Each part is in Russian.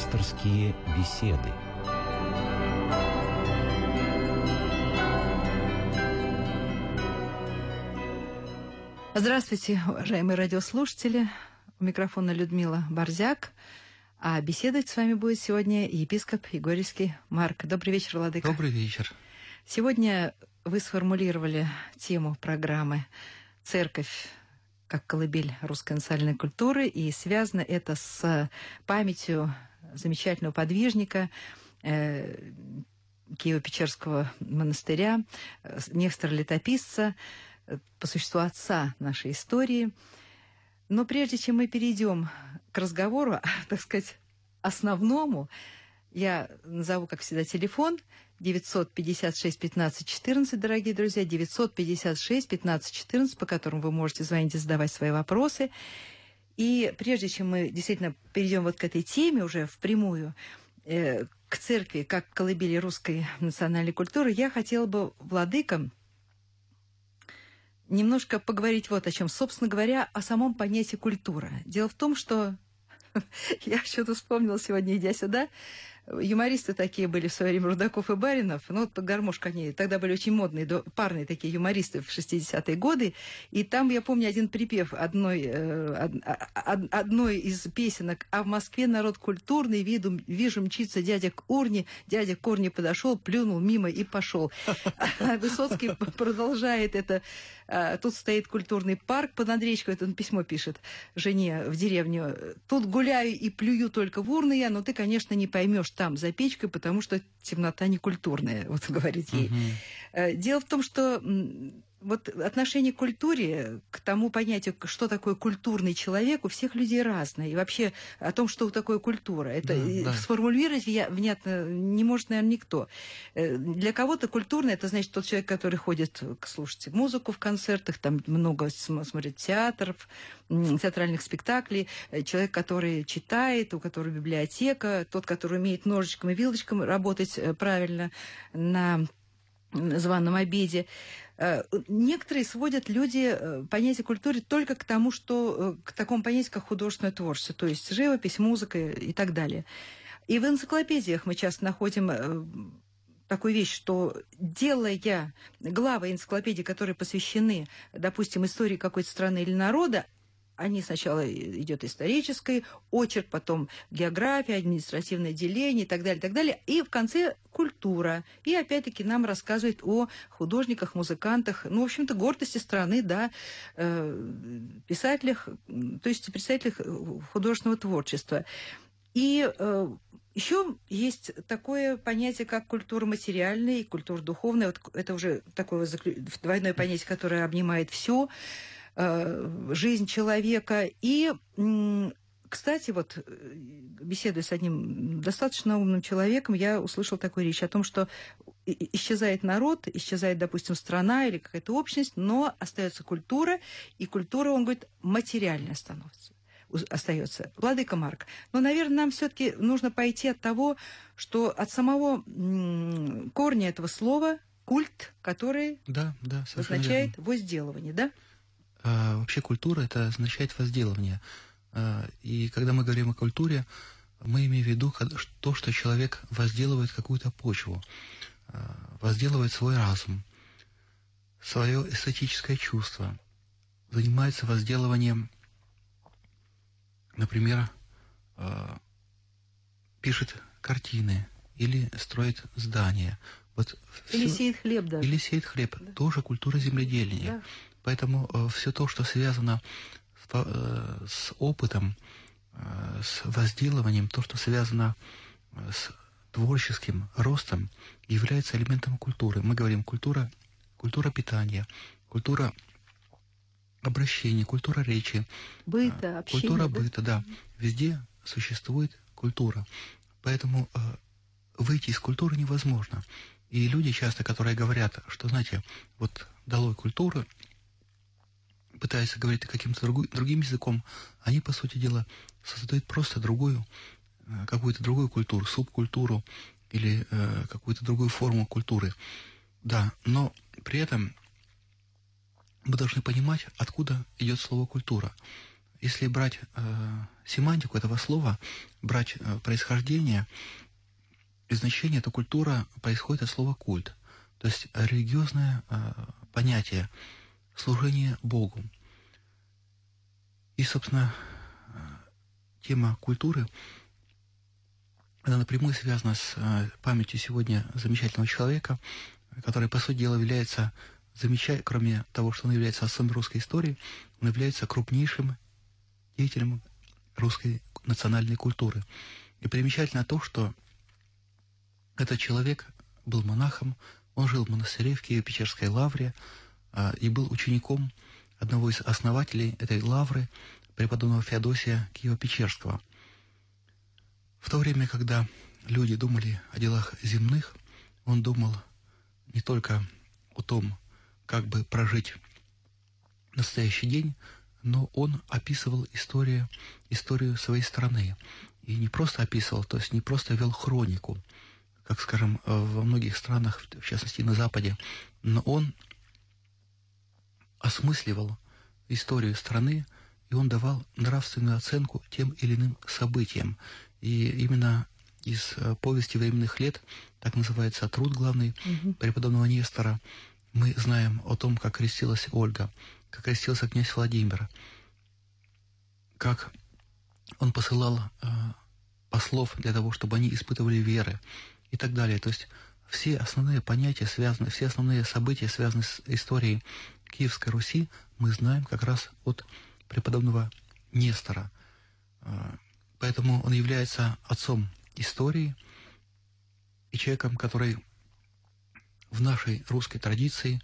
Пасторские беседы. Здравствуйте, уважаемые радиослушатели. У микрофона Людмила Борзяк. А беседовать с вами будет сегодня епископ Егорьевский Марк. Добрый вечер, Владыка. Добрый вечер. Сегодня вы сформулировали тему программы «Церковь как колыбель русской национальной культуры», и связано это с памятью замечательного подвижника э, Киево-Печерского монастыря, э, Нестора-летописца, э, по существу отца нашей истории. Но прежде чем мы перейдем к разговору, так сказать, основному, я назову, как всегда, телефон 956 15 14, дорогие друзья, 956 15 14, по которому вы можете звонить и задавать свои вопросы. И прежде чем мы действительно перейдем вот к этой теме уже впрямую, э, к церкви, как колыбели русской национальной культуры, я хотела бы владыкам немножко поговорить вот о чем. Собственно говоря, о самом понятии культура. Дело в том, что я что-то вспомнила сегодня, идя сюда, юмористы такие были в свое время, Рудаков и Баринов. Ну, вот гармошка они тогда были очень модные, парные такие юмористы в 60-е годы. И там, я помню, один припев одной, э, одной из песенок «А в Москве народ культурный, виду, вижу мчится дядя к урне, дядя к урне подошел, плюнул мимо и пошел». А Высоцкий продолжает это. А, тут стоит культурный парк под Андрейчиком, это он письмо пишет жене в деревню. Тут гуляю и плюю только в урны я, но ты, конечно, не поймешь там за печкой, потому что темнота не культурная, вот говорит ей. Угу. Дело в том, что вот отношение к культуре, к тому понятию, что такое культурный человек, у всех людей разное. И вообще о том, что такое культура, это да, да. сформулировать я, внятно не может, наверное, никто. Э, для кого-то культурный это значит тот человек, который ходит слушать музыку в концертах, там много смотрит театров, театральных спектаклей, э, человек, который читает, у которого библиотека, тот, который умеет ножичком и вилочком работать э, правильно на званом обеде. Э, некоторые сводят люди э, понятие культуры только к тому, что э, к такому понятию, как художественное творчество, то есть живопись, музыка и так далее. И в энциклопедиях мы часто находим такую вещь, что делая главы энциклопедии, которые посвящены, допустим, истории какой-то страны или народа, они сначала идет исторический очерк, потом география, административное деление и так далее, и так далее. И в конце культура. И опять-таки нам рассказывает о художниках, музыкантах, ну, в общем-то, гордости страны, да, э, писателях, то есть представителях художественного творчества. И э, еще есть такое понятие, как культура материальная и культура духовная. Вот это уже такое двойное понятие, которое обнимает все. Э, жизнь человека. И, кстати, вот э, беседуя с одним достаточно умным человеком, я услышал такую речь о том, что исчезает народ, исчезает, допустим, страна или какая-то общность, но остается культура, и культура, он говорит, материальная становится остается. Владыка Марк. Но, наверное, нам все-таки нужно пойти от того, что от самого корня этого слова культ, который да, да, означает верно. возделывание, да? А, вообще культура это означает возделывание. А, и когда мы говорим о культуре, мы имеем в виду то, что человек возделывает какую-то почву, а, возделывает свой разум, свое эстетическое чувство, занимается возделыванием, например, пишет картины или строит здания. Вот или все, сеет хлеб даже. Или сеет хлеб. Да. Тоже культура земледелия. Да. Поэтому э, все то, что связано с, э, опытом, э, с возделыванием, то, что связано с творческим ростом, является элементом культуры. Мы говорим культура, культура питания, культура обращения, культура речи. Быта, общения. Культура быта, да. Везде существует культура. Поэтому выйти из культуры невозможно. И люди часто, которые говорят, что, знаете, вот долой культуры, пытаясь говорить каким-то другим языком, они, по сути дела, создают просто другую, э, какую-то другую культуру, субкультуру или э, какую-то другую форму культуры. Да, но при этом мы должны понимать, откуда идет слово культура. если брать э, семантику этого слова, брать э, происхождение и значение, то культура происходит от слова культ, то есть религиозное э, понятие служение Богу. И, собственно, тема культуры, она напрямую связана с э, памятью сегодня замечательного человека, который, по сути дела, является замечательным, кроме того, что он является отцом русской истории, он является крупнейшим деятелем русской национальной культуры. И примечательно то, что этот человек был монахом, он жил в монастыре в Киево-Печерской лавре и был учеником одного из основателей этой лавры, преподобного Феодосия Киево-Печерского. В то время, когда люди думали о делах земных, он думал не только о том, как бы прожить настоящий день, но он описывал историю, историю своей страны. И не просто описывал, то есть не просто вел хронику, как, скажем, во многих странах, в частности на Западе, но он осмысливал историю страны, и он давал нравственную оценку тем или иным событиям. И именно из э, повести временных лет, так называется труд главный угу. преподобного Нестора, мы знаем о том, как крестилась Ольга, как крестился князь Владимир, как он посылал э, послов для того, чтобы они испытывали веры и так далее. То есть все основные понятия связаны, все основные события, связанные с историей Киевской Руси, мы знаем как раз от преподобного Нестора. Э, поэтому он является отцом истории и человеком, который в нашей русской традиции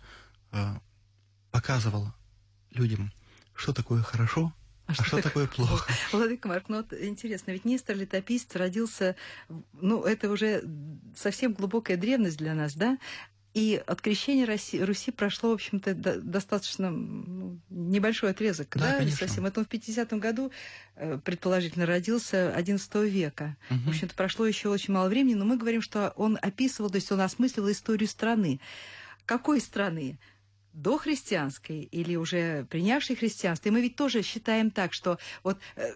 э, показывал людям, что такое хорошо, а, а что, что такое плохо? Владыка Марк, ну вот интересно, ведь Нестор Летописец родился, ну это уже совсем глубокая древность для нас, да? И от крещения Руси, Руси прошло, в общем-то, до, достаточно ну, небольшой отрезок. Да, да конечно. совсем. Это он в 50-м году, э, предположительно, родился XI века. Угу. В общем-то, прошло еще очень мало времени, но мы говорим, что он описывал, то есть он осмыслил историю страны. Какой страны? Дохристианской или уже принявшей христианство. И мы ведь тоже считаем так, что вот э,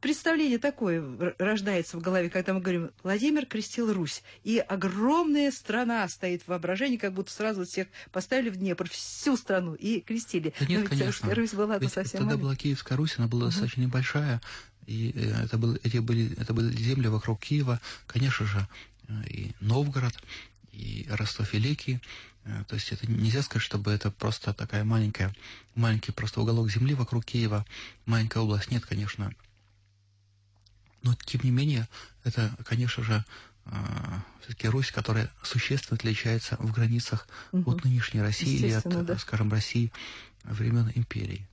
представление такое рождается в голове, когда мы говорим, Владимир крестил Русь, и огромная страна стоит в воображении, как будто сразу всех поставили в Днепр, всю страну, и крестили. Да нет, конечно. Русь была ведь совсем Тогда маленькая. была Киевская Русь, она была угу. достаточно небольшая, и э, это, был, эти были, это были земли вокруг Киева, конечно же, э, и Новгород, и Ростов-Великий, Э, то есть это нельзя сказать, чтобы это просто такая маленькая, маленький просто уголок земли вокруг Киева, маленькая область. Нет, конечно. Но, тем не менее, это, конечно же, э, все-таки Русь, которая существенно отличается в границах угу. от нынешней России или от, да. скажем, России времен империи.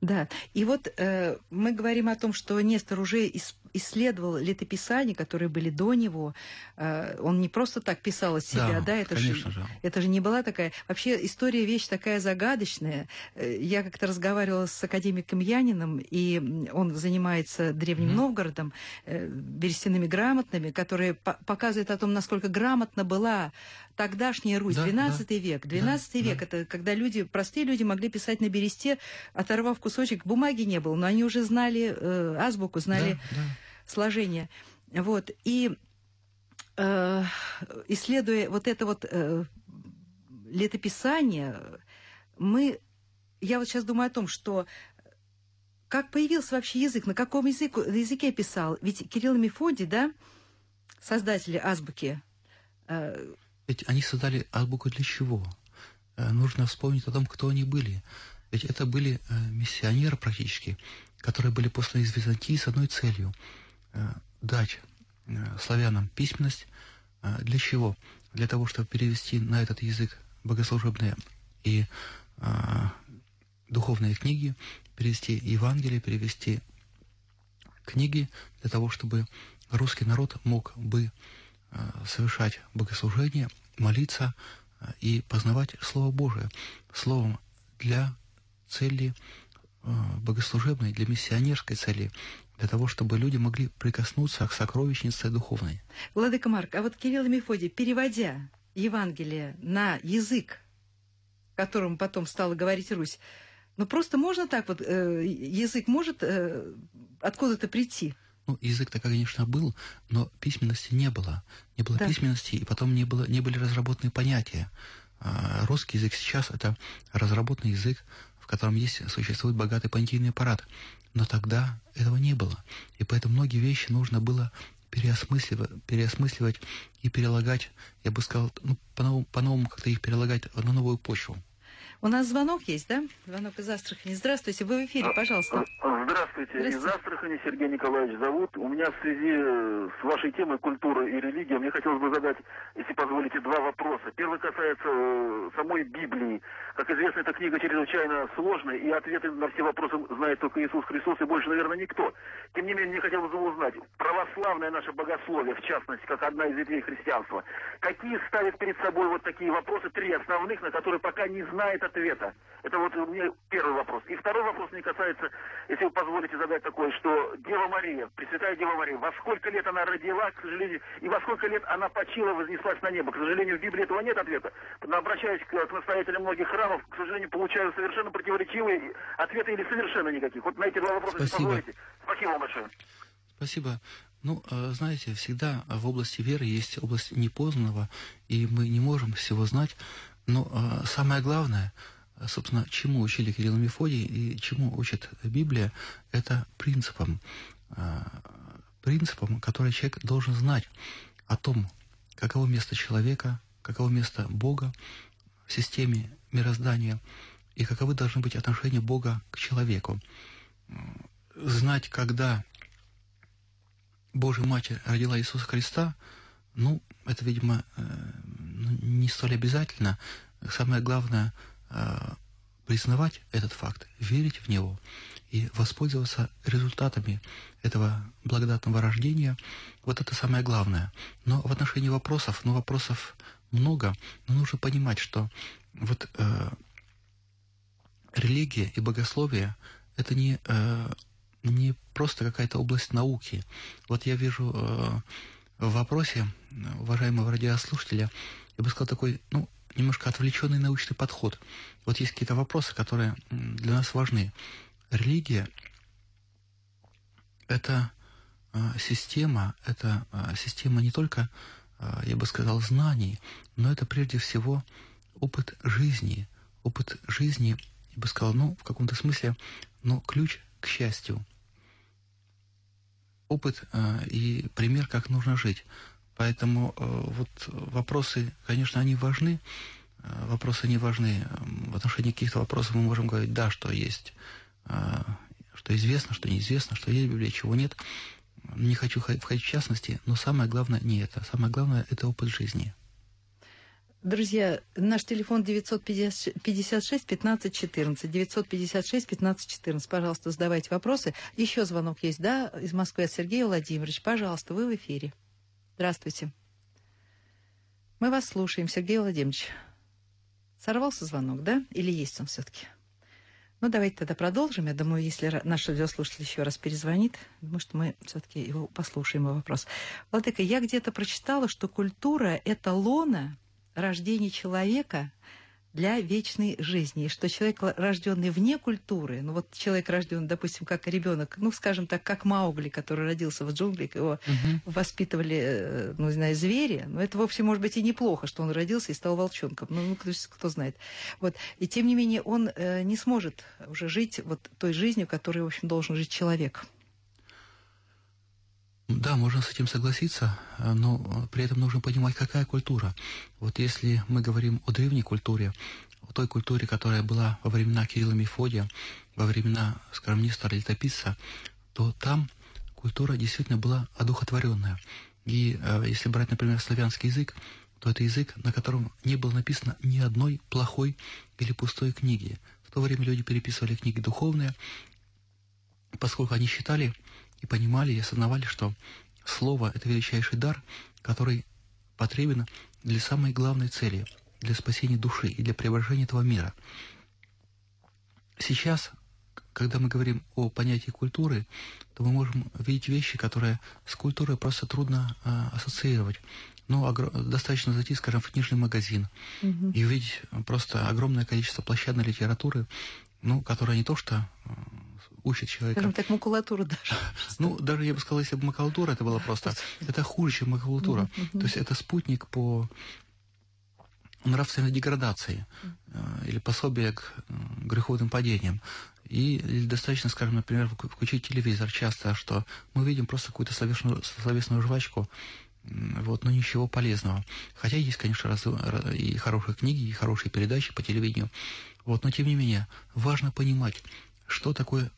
Да, и вот э, мы говорим о том, что Нестор уже исследовал летописания, которые были до него. Э, он не просто так писал от себя, да, да это же, же. это же не была такая... Вообще история вещь такая загадочная. Э, я как-то разговаривала с академиком Яниным, и он занимается Древним mm-hmm. Новгородом, э, берестяными грамотными, которые по- показывают о том, насколько грамотно была тогдашняя Русь, да, 12 да, век. 12 да, век да. это когда люди, простые люди могли писать на бересте, оторвав кусочек, бумаги не было, но они уже знали э, азбуку, знали да, да. сложение. Вот. И э, исследуя вот это вот э, летописание, мы, я вот сейчас думаю о том, что как появился вообще язык, на каком языку, языке писал? Ведь Кирилл и Мефодий, да, создатели азбуки, э, ведь они создали азбуку для чего? Э, нужно вспомнить о том, кто они были. Ведь это были э, миссионеры практически, которые были посланы из Византии с одной целью э, – дать славянам письменность. Для чего? Для того, чтобы перевести на этот язык богослужебные и духовные книги, перевести Евангелие, перевести книги для того, чтобы русский народ мог бы Э, совершать богослужение, молиться э, и познавать Слово Божие. Словом, для цели э, богослужебной, для миссионерской цели, для того, чтобы люди могли прикоснуться к сокровищнице духовной. Владыка Марк, а вот Кирилл и Мефодий, переводя Евангелие на язык, которым потом стала говорить Русь, Ну просто можно так вот, э, язык может э, откуда-то прийти. Ну, язык-то, конечно, был, но письменности не было. Не было да. письменности, и потом не, было, не были разработаны понятия. А русский язык сейчас это разработанный язык, в котором есть, существует богатый понятийный аппарат. Но тогда этого не было. И поэтому многие вещи нужно было переосмысливать, переосмысливать и перелагать, я бы сказал, ну, по-новому, по-новому как-то их перелагать на новую почву. У нас звонок есть, да? Звонок из Астрахани. Здравствуйте, вы в эфире, пожалуйста. Здравствуйте. Здравствуйте. Из Астрахани Сергей Николаевич зовут. У меня в связи с вашей темой культура и религия, мне хотелось бы задать, если позволите, два вопроса. Первый касается э, самой Библии. Как известно, эта книга чрезвычайно сложная, и ответы на все вопросы знает только Иисус Христос, и больше, наверное, никто. Тем не менее, мне хотелось бы узнать, православное наше богословие, в частности, как одна из ветвей христианства, какие ставят перед собой вот такие вопросы, три основных, на которые пока не знает ответа. Это вот у меня первый вопрос. И второй вопрос мне касается, если вы позволите задать такой, что Дева Мария, Пресвятая Дева Мария, во сколько лет она родила, к сожалению, и во сколько лет она почила, вознеслась на небо. К сожалению, в Библии этого нет ответа. Но обращаясь к, к настоятелям многих храмов, к сожалению, получаю совершенно противоречивые ответы или совершенно никаких. Вот на эти два вопроса, Спасибо. если позволите. Спасибо вам большое. Спасибо. Ну, э, знаете, всегда в области веры есть область непознанного, и мы не можем всего знать. Но э, самое главное, собственно, чему учили Кирилл и Мефодий и чему учит Библия, это принципам. Э, принципам, которые человек должен знать о том, каково место человека, каково место Бога в системе мироздания и каковы должны быть отношения Бога к человеку. Знать, когда Божья Матерь родила Иисуса Христа, ну, это, видимо, ну, не столь обязательно. Самое главное э, признавать этот факт, верить в него и воспользоваться результатами этого благодатного рождения. Вот это самое главное. Но в отношении вопросов, ну, вопросов много, но нужно понимать, что вот э, религия и богословие – это не, э, не просто какая-то область науки. Вот я вижу э, в вопросе уважаемого радиослушателя я бы сказал, такой, ну, немножко отвлеченный научный подход. Вот есть какие-то вопросы, которые для нас важны. Религия – это э, система, это э, система не только, э, я бы сказал, знаний, но это прежде всего опыт жизни, опыт жизни, я бы сказал, ну, в каком-то смысле, ну, ключ к счастью. Опыт э, и пример, как нужно жить. Поэтому э, вот вопросы, конечно, они важны. Э, вопросы не важны. В отношении каких-то вопросов мы можем говорить, да, что есть, что известно, что неизвестно, что есть в Библии, чего нет. Не хочу входить в частности, но самое главное не это. Самое главное – это опыт жизни. Друзья, наш телефон 956 15 14. 956 15 14. Пожалуйста, задавайте вопросы. Еще звонок есть, да, из Москвы от Сергея Владимирович. Пожалуйста, вы в эфире. Здравствуйте. Мы вас слушаем, Сергей Владимирович. Сорвался звонок, да? Или есть он все-таки? Ну, давайте тогда продолжим. Я думаю, если наш радиослушатель еще раз перезвонит, может, мы все-таки его послушаем его вопрос. Владыка, я где-то прочитала, что культура – это лона рождения человека – для вечной жизни. И что человек, рожденный вне культуры, ну вот человек рожден, допустим, как ребенок, ну, скажем так, как Маугли, который родился в джунглях, его угу. воспитывали, э, ну, не знаю, звери, но это вовсе может быть и неплохо, что он родился и стал волчонком. Ну, ну кто, кто знает. Вот. И тем не менее он э, не сможет уже жить вот той жизнью, которой, в общем, должен жить человек. Да, можно с этим согласиться, но при этом нужно понимать, какая культура. Вот если мы говорим о древней культуре, о той культуре, которая была во времена Кирилла Мефодия, во времена, скажем, Нестора Летописца, то там культура действительно была одухотворенная. И э, если брать, например, славянский язык, то это язык, на котором не было написано ни одной плохой или пустой книги. В то время люди переписывали книги духовные, поскольку они считали, и понимали и осознавали, что слово – это величайший дар, который потребен для самой главной цели – для спасения души и для преображения этого мира. Сейчас, когда мы говорим о понятии культуры, то мы можем видеть вещи, которые с культурой просто трудно а, ассоциировать. Ну, достаточно зайти, скажем, в книжный магазин mm-hmm. и увидеть просто огромное количество площадной литературы, ну, которая не то что э, учит человека. Скажем так, макулатура даже. Ну, даже я бы сказал, если бы макулатура это было просто, это хуже, чем макулатура. То есть это спутник по нравственной деградации э, или пособие к э, греховным падениям. И достаточно, скажем, например, включить телевизор часто, что мы видим просто какую-то словесную, словесную жвачку, вот, но ничего полезного. Хотя есть, конечно, раз, и хорошие книги, и хорошие передачи по телевидению. Вот, но тем не менее, важно понимать, что такое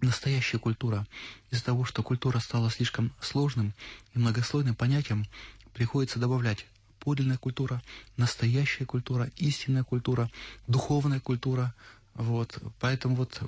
настоящая культура. Из-за того, что культура стала слишком сложным и многослойным понятием, приходится добавлять подлинная культура, настоящая культура, истинная культура, духовная культура. Вот, поэтому вот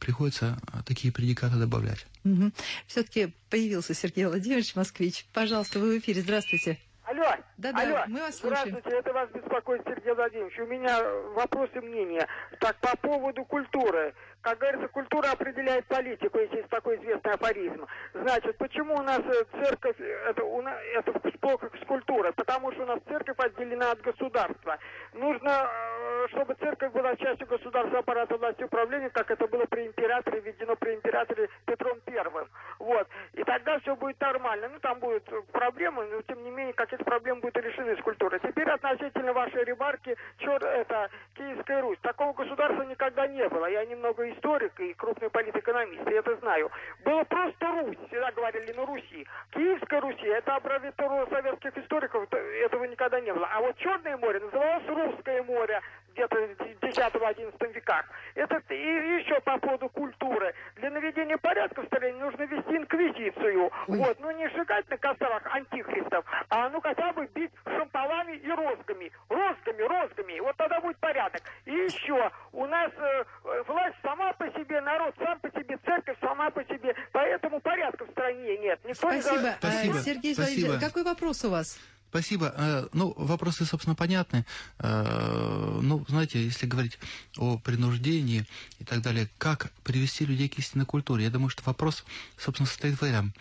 приходится такие предикаты добавлять. Угу. Все-таки появился Сергей Владимирович Москвич. Пожалуйста, вы в эфире. Здравствуйте. Алло, да, да, алло, мы вас слушаем. Здравствуйте, это вас беспокоит Сергей Владимирович. У меня вопрос и мнение. Так, по поводу культуры. Как говорится, культура определяет политику, если есть такой известный афоризм. Значит, почему у нас э, церковь, это, у нас, это плохо с культурой? Потому что у нас церковь отделена от государства. Нужно, э, чтобы церковь была частью государства аппарата власти управления, как это было при императоре, введено при императоре Петром Первым. Вот. И тогда все будет нормально. Ну, там будут проблемы, но тем не менее какие-то проблемы будут решены с культурой. Теперь относительно вашей ремарки, чер, это Киевская Русь. Такого государства никогда не было. Я немного историк и крупный политэкономист, я это знаю. Было просто Русь, всегда говорили на Руси. Киевская Руси, это аббревиатура советских историков, этого никогда не было. А вот Черное море называлось Русское море где-то в 10-11 веках. Это и еще по поводу культуры. Для наведения порядка в стране нужно вести инквизицию. Ой. Вот, ну не сжигать на кострах антихристов, а ну хотя бы бить шампалами и розгами. Розгами, розгами. Вот тогда будет порядок. И еще, у нас э, власть сама по себе, народ сам по себе, церковь сама по себе. Поэтому порядка в стране нет. Никто Спасибо. Не... Спасибо. Сергей Спасибо. какой вопрос у вас? Спасибо. Э, ну, вопросы, собственно, понятны. Э, ну, знаете, если говорить о принуждении и так далее, как привести людей к истинной культуре, я думаю, что вопрос, собственно, состоит в этом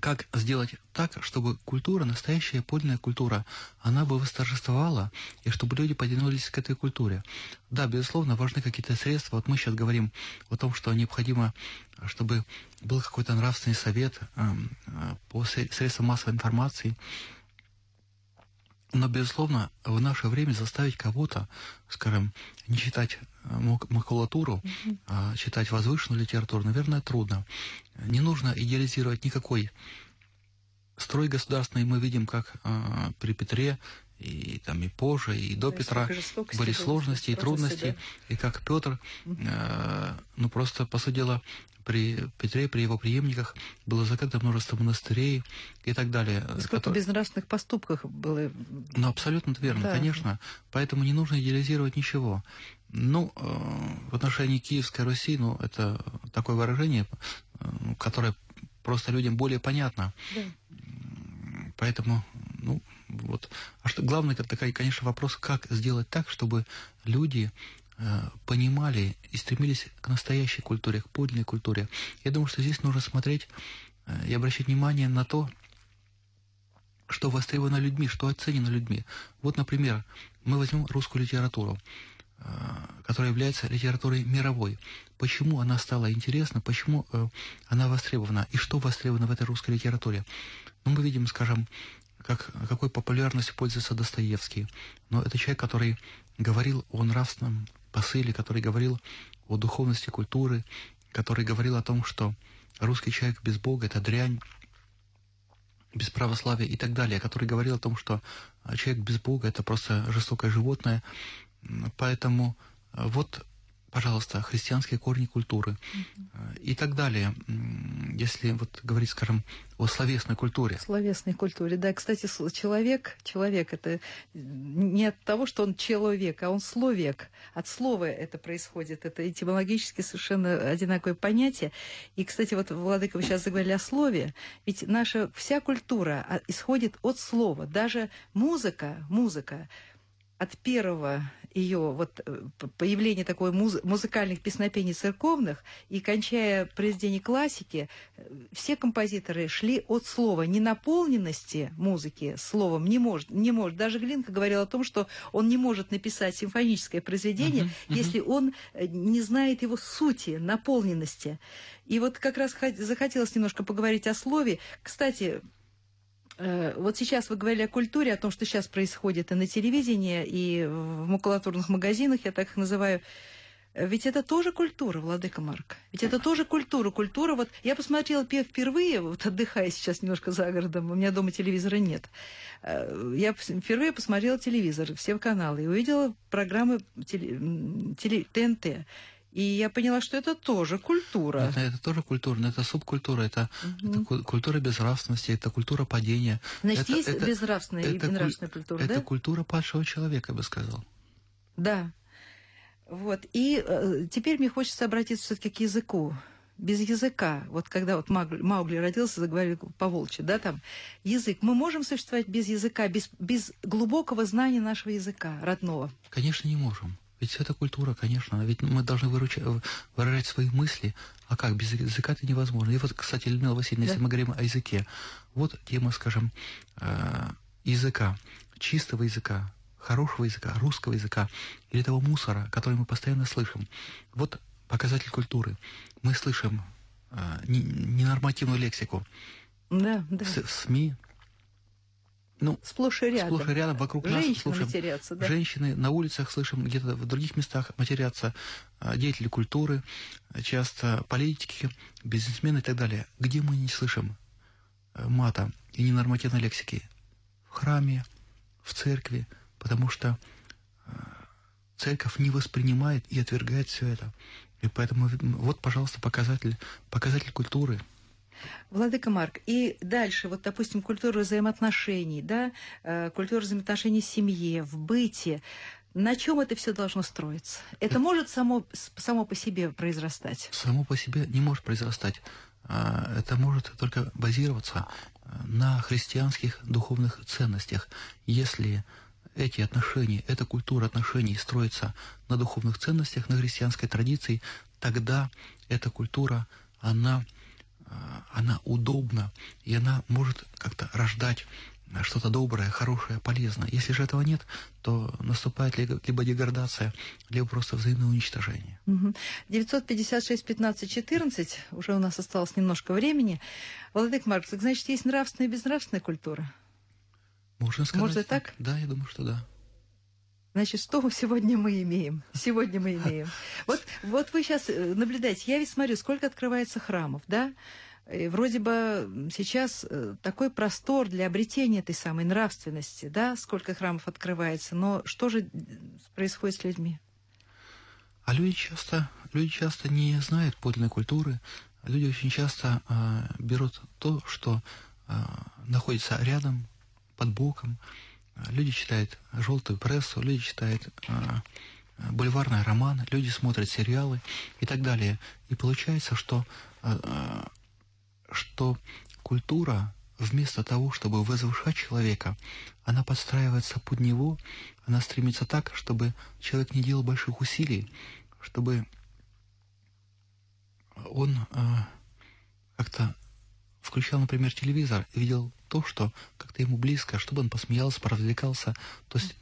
как сделать так, чтобы культура, настоящая подлинная культура, она бы восторжествовала, и чтобы люди потянулись к этой культуре. Да, безусловно, важны какие-то средства. Вот мы сейчас говорим о том, что необходимо, чтобы был какой-то нравственный совет э, э, по средствам массовой информации, но, безусловно, в наше время заставить кого-то, скажем, не читать э, макулатуру, mm-hmm. а читать возвышенную литературу, наверное, трудно. Не нужно идеализировать никакой строй государственный. Мы видим, как э, при Петре и там и позже, и до Петра были сложности и трудности, да? и как Петр, э, ну просто, по сути дела, при Петре, при его преемниках было закрыто множество монастырей и так далее. Сколько которые... безнравственных поступках было. Ну, абсолютно верно, да. конечно. Поэтому не нужно идеализировать ничего. Ну, э, в отношении Киевской Руси, ну, это такое выражение, э, которое просто людям более понятно. Да. Поэтому, ну, вот. А что главное, это, конечно, вопрос, как сделать так, чтобы люди понимали и стремились к настоящей культуре, к подлинной культуре. Я думаю, что здесь нужно смотреть э, и обращать внимание на то, что востребовано людьми, что оценено людьми. Вот, например, мы возьмем русскую литературу, э, которая является литературой мировой. Почему она стала интересна, почему она востребована, и что востребовано в этой русской литературе. Ну, мы видим, скажем, как, какой популярностью пользуется Достоевский. Но это человек, который говорил о нравственном посыле, который говорил о духовности культуры, который говорил о том, что русский человек без Бога – это дрянь, без православия и так далее, который говорил о том, что человек без Бога – это просто жестокое животное. Поэтому вот пожалуйста, христианские корни культуры mm-hmm. и так далее. Если вот говорить, скажем, о словесной культуре. Словесной культуре, да. Кстати, человек, человек это не от того, что он человек, а он словек. От слова это происходит. Это этимологически совершенно одинаковое понятие. И, кстати, вот, Владыка, вы сейчас заговорили о слове. Ведь наша вся культура а, исходит от слова. Даже музыка, музыка, от первого ее вот э, появления такой муз музыкальных песнопений церковных и кончая произведений классики, э, все композиторы шли от слова ненаполненности музыки словом не может, не может. Даже Глинка говорил о том, что он не может написать симфоническое произведение, uh-huh, uh-huh. если он э, не знает его сути, наполненности. И вот как раз захотелось немножко поговорить о слове. Кстати, вот сейчас вы говорили о культуре, о том, что сейчас происходит и на телевидении, и в макулатурных магазинах, я так их называю. Ведь это тоже культура, Владыка Марк. Ведь это тоже культура. Культура, вот я посмотрела впервые, вот отдыхая сейчас немножко за городом, у меня дома телевизора нет. Э, я впервые посмотрела телевизор, все каналы, и увидела программы теле, теле, ТНТ. И я поняла, что это тоже культура. Это, это тоже культура, но это субкультура, это, угу. это культура безнравственности, это культура падения. Значит, это, есть это, безнравственная это, и нравственная культура, это да? Это культура падшего человека, я бы сказал. Да. Вот. И э, теперь мне хочется обратиться все-таки к языку. Без языка, вот когда вот Маугли, Маугли родился, заговорил по волчьи, да, там, язык. Мы можем существовать без языка, без, без глубокого знания нашего языка родного? Конечно, не можем. Ведь это культура, конечно. Ведь мы должны выручать, выражать свои мысли. А как? Без языка это невозможно. И вот, кстати, Людмила Васильевна, да. если мы говорим о языке, вот тема, скажем, э, языка, чистого языка, хорошего языка, русского языка, или того мусора, который мы постоянно слышим. Вот показатель культуры. Мы слышим э, ненормативную лексику. Да, да. В, в СМИ, ну, сплошь и рядом. Сплошь и рядом вокруг Женщины нас слушаем. матерятся, да. Женщины на улицах слышим, где-то в других местах матерятся, а, деятели культуры, часто политики, бизнесмены и так далее. Где мы не слышим э, мата и ненормативной лексики? В храме, в церкви, потому что э, церковь не воспринимает и отвергает все это. И поэтому вот, пожалуйста, показатель, показатель культуры – Владыка Марк, и дальше, вот, допустим, культура взаимоотношений, да, э, культура взаимоотношений в семье, в быте, на чем это все должно строиться? Это может само, само по себе произрастать? Само по себе не может произрастать. А, это может только базироваться э, на христианских духовных ценностях. Если эти отношения, эта культура отношений строится на духовных ценностях, на христианской традиции, тогда эта культура, она она удобна, и она может как-то рождать что-то доброе, хорошее, полезное. Если же этого нет, то наступает либо деградация, либо просто взаимное уничтожение. 956 15 14, уже у нас осталось немножко времени. Владык Маркс, значит, есть нравственная и безнравственная культура? Можно сказать. Можно так? Да, я думаю, что да. Значит, что сегодня мы имеем? Сегодня мы имеем. Вот, вот вы сейчас э, наблюдаете. Я ведь смотрю, сколько открывается храмов, да? И вроде бы сейчас э, такой простор для обретения этой самой нравственности, да, сколько храмов открывается, но что же происходит с людьми? А люди часто, люди часто не знают подлинной культуры, люди очень часто э, берут то, что э, находится рядом, под боком, Люди читают желтую прессу, люди читают э, бульварные романы, люди смотрят сериалы и так далее. И получается, что, э, что культура вместо того, чтобы возвышать человека, она подстраивается под него, она стремится так, чтобы человек не делал больших усилий, чтобы он э, как-то включал, например, телевизор и видел то, что как-то ему близко, чтобы он посмеялся, поразвлекался. То есть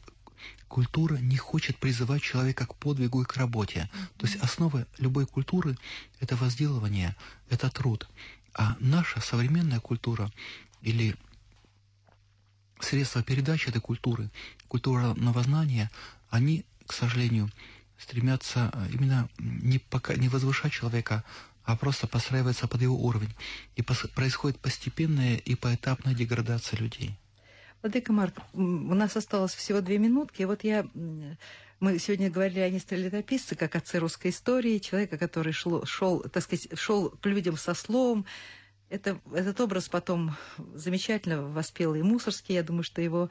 культура не хочет призывать человека к подвигу и к работе. То есть основа любой культуры – это возделывание, это труд. А наша современная культура или средства передачи этой культуры, культура новознания, они, к сожалению, стремятся именно не, пока, не возвышать человека, а просто подстраивается под его уровень. И происходит постепенная и поэтапная деградация людей. Владыка Марк, у нас осталось всего две минутки. И вот я... Мы сегодня говорили о Несторе Летописце, как отце русской истории, человека, который шел, шел, так сказать, шел к людям со словом. Это, этот образ потом замечательно воспел и Мусорский. Я думаю, что его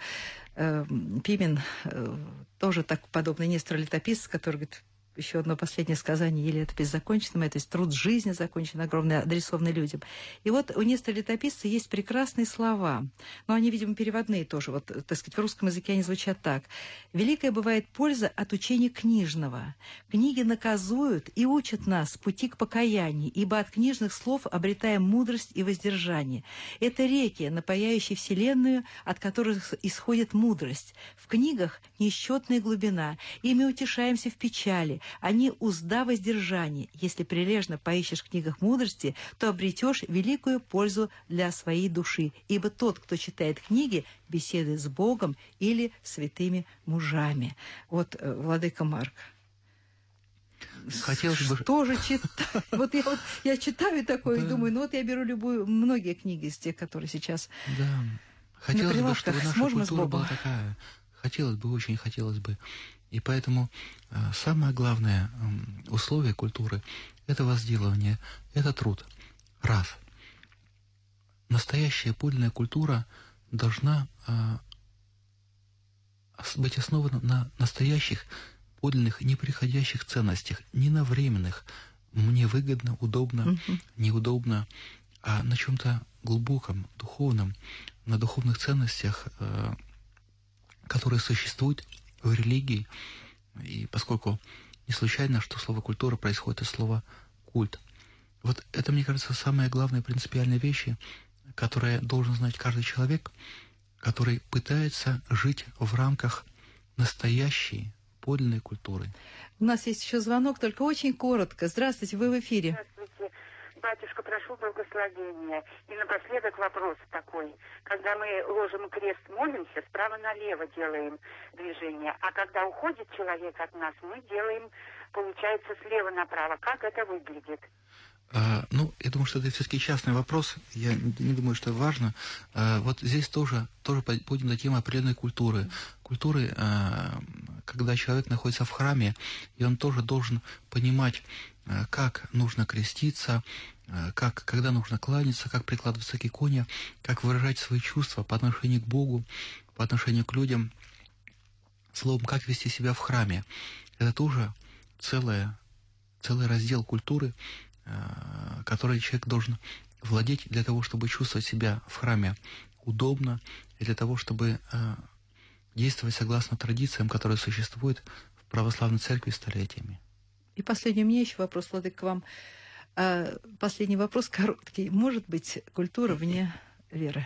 э, Пимен э, тоже так подобный Нестор Летописец, который говорит, еще одно последнее сказание, или летопись закончена, то есть труд жизни закончен, огромный, адресованный людям. И вот у Нестора Летописца есть прекрасные слова, но они, видимо, переводные тоже, вот, так сказать, в русском языке они звучат так. «Великая бывает польза от учения книжного. Книги наказуют и учат нас пути к покаянию, ибо от книжных слов обретаем мудрость и воздержание. Это реки, напаяющие Вселенную, от которых исходит мудрость. В книгах несчетная глубина, ими утешаемся в печали, они узда воздержания. Если прилежно поищешь в книгах мудрости, то обретешь великую пользу для своей души, ибо тот, кто читает книги, беседует с Богом или святыми мужами. Вот э, Владыка Марк. Хотелось бы... Что же читать? Вот я, вот, я читаю такое да. и думаю, ну вот я беру любую, многие книги из тех, которые сейчас Да. Хотелось бы, чтобы наша культура была такая. Хотелось бы, очень хотелось бы. И поэтому э, самое главное условие культуры – это возделывание, это труд. Раз. Настоящая подлинная культура должна э, быть основана на настоящих, подлинных, неприходящих ценностях, не на временных, мне выгодно, удобно, uh-huh. неудобно, а на чем-то глубоком, духовном, на духовных ценностях, э, которые существуют в религии, и поскольку не случайно, что слово «культура» происходит из слова «культ». Вот это, мне кажется, самые главные принципиальные вещи, которые должен знать каждый человек, который пытается жить в рамках настоящей, подлинной культуры. У нас есть еще звонок, только очень коротко. Здравствуйте, вы в эфире. Здравствуйте. Батюшка, прошу благословения. И напоследок вопрос такой. Когда мы ложим крест, молимся, справа налево делаем движение. А когда уходит человек от нас, мы делаем, получается, слева направо. Как это выглядит? А, ну, я думаю, что это все-таки частный вопрос. Я не думаю, что важно. А, вот здесь тоже, тоже будем на тему определенной культуры. Культуры, а, когда человек находится в храме, и он тоже должен понимать, а, как нужно креститься, а, как, когда нужно кланяться, как прикладываться к иконе, как выражать свои чувства по отношению к Богу, по отношению к людям. Словом, как вести себя в храме. Это тоже целое, целый раздел культуры, Э, который человек должен владеть для того, чтобы чувствовать себя в храме удобно, и для того, чтобы э, действовать согласно традициям, которые существуют в православной церкви столетиями. И последний у меня еще вопрос, Владык, к вам. А, последний вопрос короткий. Может быть культура вне веры?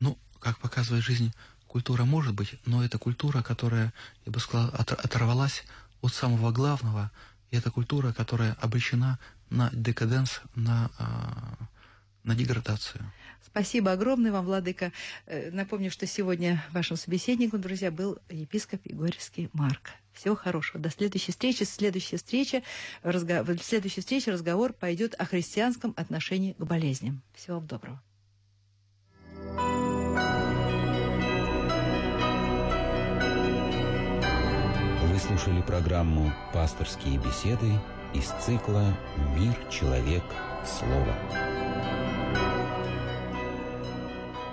Ну, как показывает жизнь, культура может быть, но это культура, которая, я бы сказал, оторвалась от самого главного – и это культура, которая обречена на декаденс, на, а, на деградацию. Спасибо огромное вам, Владыка. Э, напомню, что сегодня вашим собеседником, друзья, был епископ Егорьевский Марк. Всего хорошего. До следующей встречи. Следующая встреча, разго... следующая встреча разговор пойдет о христианском отношении к болезням. Всего вам доброго. слушали программу «Пасторские беседы» из цикла «Мир, человек, слово».